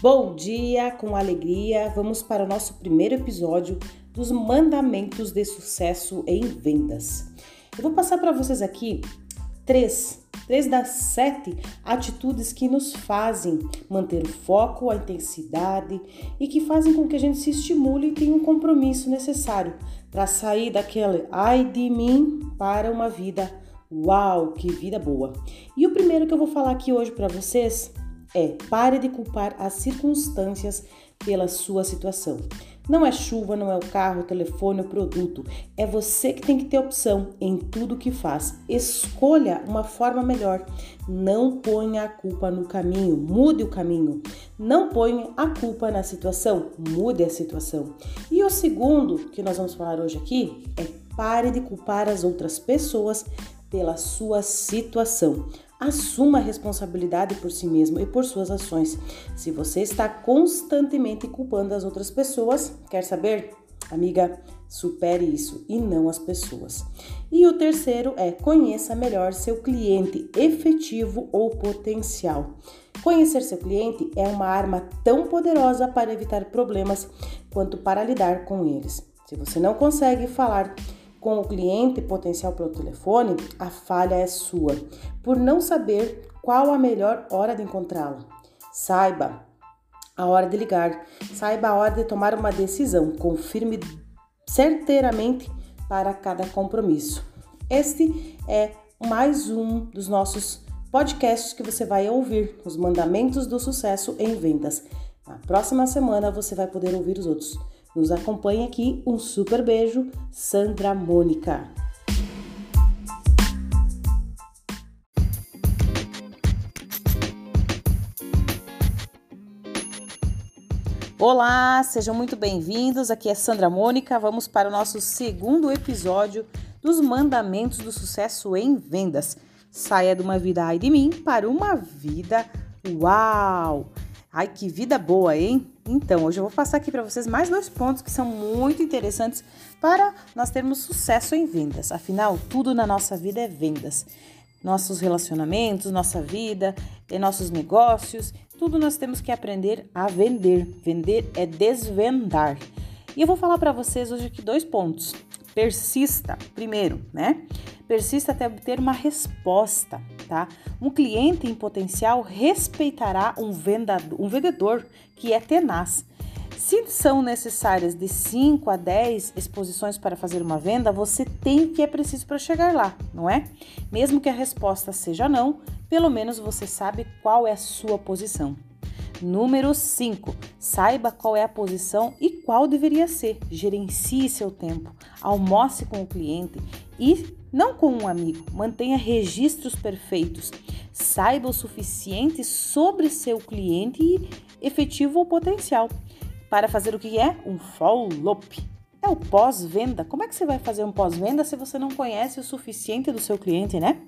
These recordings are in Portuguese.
Bom dia, com alegria, vamos para o nosso primeiro episódio dos mandamentos de sucesso em vendas. Eu vou passar para vocês aqui três, três das sete atitudes que nos fazem manter o foco, a intensidade e que fazem com que a gente se estimule e tenha um compromisso necessário para sair daquele ai de mim para uma vida uau, que vida boa. E o primeiro que eu vou falar aqui hoje para vocês é pare de culpar as circunstâncias pela sua situação. Não é chuva, não é o carro, o telefone, o produto. É você que tem que ter opção em tudo que faz. Escolha uma forma melhor. Não ponha a culpa no caminho, mude o caminho. Não ponha a culpa na situação, mude a situação. E o segundo que nós vamos falar hoje aqui é pare de culpar as outras pessoas pela sua situação. Assuma a responsabilidade por si mesmo e por suas ações. Se você está constantemente culpando as outras pessoas, quer saber? Amiga, supere isso e não as pessoas. E o terceiro é conheça melhor seu cliente efetivo ou potencial. Conhecer seu cliente é uma arma tão poderosa para evitar problemas quanto para lidar com eles. Se você não consegue falar com o cliente potencial pelo telefone, a falha é sua, por não saber qual a melhor hora de encontrá-lo. Saiba a hora de ligar, saiba a hora de tomar uma decisão, confirme certeiramente para cada compromisso. Este é mais um dos nossos podcasts que você vai ouvir, os mandamentos do sucesso em vendas. Na próxima semana você vai poder ouvir os outros. Nos acompanhe aqui. Um super beijo, Sandra Mônica. Olá, sejam muito bem-vindos. Aqui é Sandra Mônica. Vamos para o nosso segundo episódio dos Mandamentos do Sucesso em Vendas. Saia de uma vida ai de mim para uma vida uau! Ai, que vida boa, hein? Então, hoje eu vou passar aqui para vocês mais dois pontos que são muito interessantes para nós termos sucesso em vendas. Afinal, tudo na nossa vida é vendas. Nossos relacionamentos, nossa vida, nossos negócios, tudo nós temos que aprender a vender. Vender é desvendar. E eu vou falar para vocês hoje aqui dois pontos. Persista, primeiro, né? Persista até obter uma resposta, tá? Um cliente em potencial respeitará um, vendedor, um vendedor que é tenaz. Se são necessárias de 5 a 10 exposições para fazer uma venda, você tem o que é preciso para chegar lá, não é? Mesmo que a resposta seja não, pelo menos você sabe qual é a sua posição. Número 5. Saiba qual é a posição e qual deveria ser. Gerencie seu tempo. Almoce com o cliente e não com um amigo. Mantenha registros perfeitos. Saiba o suficiente sobre seu cliente efetivo ou potencial para fazer o que é um follow-up. É o pós-venda. Como é que você vai fazer um pós-venda se você não conhece o suficiente do seu cliente, né?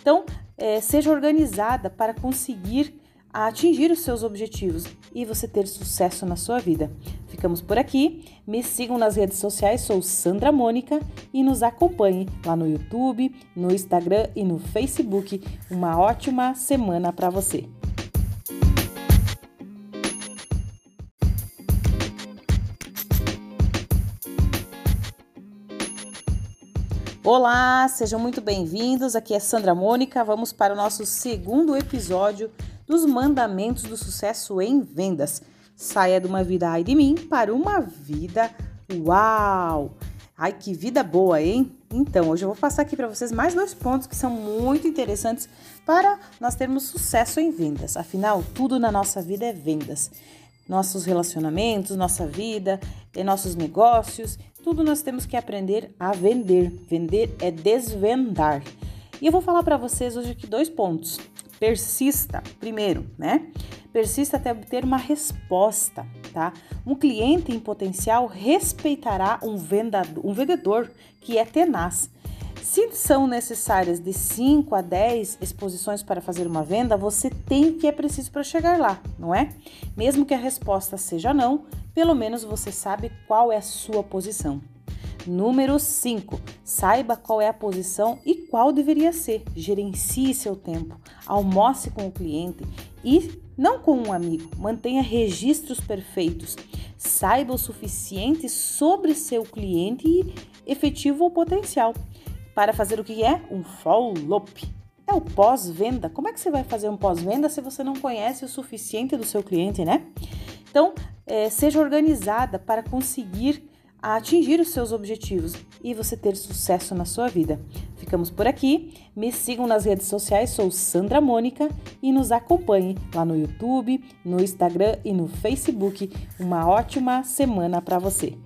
Então, é, seja organizada para conseguir a atingir os seus objetivos e você ter sucesso na sua vida. Ficamos por aqui. Me sigam nas redes sociais, sou Sandra Mônica e nos acompanhe lá no YouTube, no Instagram e no Facebook. Uma ótima semana para você. Olá, sejam muito bem-vindos. Aqui é Sandra Mônica. Vamos para o nosso segundo episódio dos mandamentos do sucesso em vendas. Saia de uma vida ai de mim para uma vida uau! Ai, que vida boa, hein? Então, hoje eu vou passar aqui para vocês mais dois pontos que são muito interessantes para nós termos sucesso em vendas. Afinal, tudo na nossa vida é vendas. Nossos relacionamentos, nossa vida, nossos negócios, tudo nós temos que aprender a vender. Vender é desvendar. E eu vou falar para vocês hoje aqui dois pontos. Persista, primeiro, né? Persista até obter uma resposta, tá? Um cliente em potencial respeitará um, vendedor, um vendedor que é tenaz. Se são necessárias de 5 a 10 exposições para fazer uma venda, você tem que é preciso para chegar lá, não é? Mesmo que a resposta seja não, pelo menos você sabe qual é a sua posição. Número 5. Saiba qual é a posição e qual deveria ser. Gerencie seu tempo. Almoce com o cliente e não com um amigo. Mantenha registros perfeitos. Saiba o suficiente sobre seu cliente efetivo ou potencial para fazer o que é um follow-up. É o pós-venda. Como é que você vai fazer um pós-venda se você não conhece o suficiente do seu cliente, né? Então, é, seja organizada para conseguir atingir os seus objetivos e você ter sucesso na sua vida. Ficamos por aqui. Me sigam nas redes sociais, sou Sandra Mônica e nos acompanhe lá no YouTube, no Instagram e no Facebook. Uma ótima semana para você.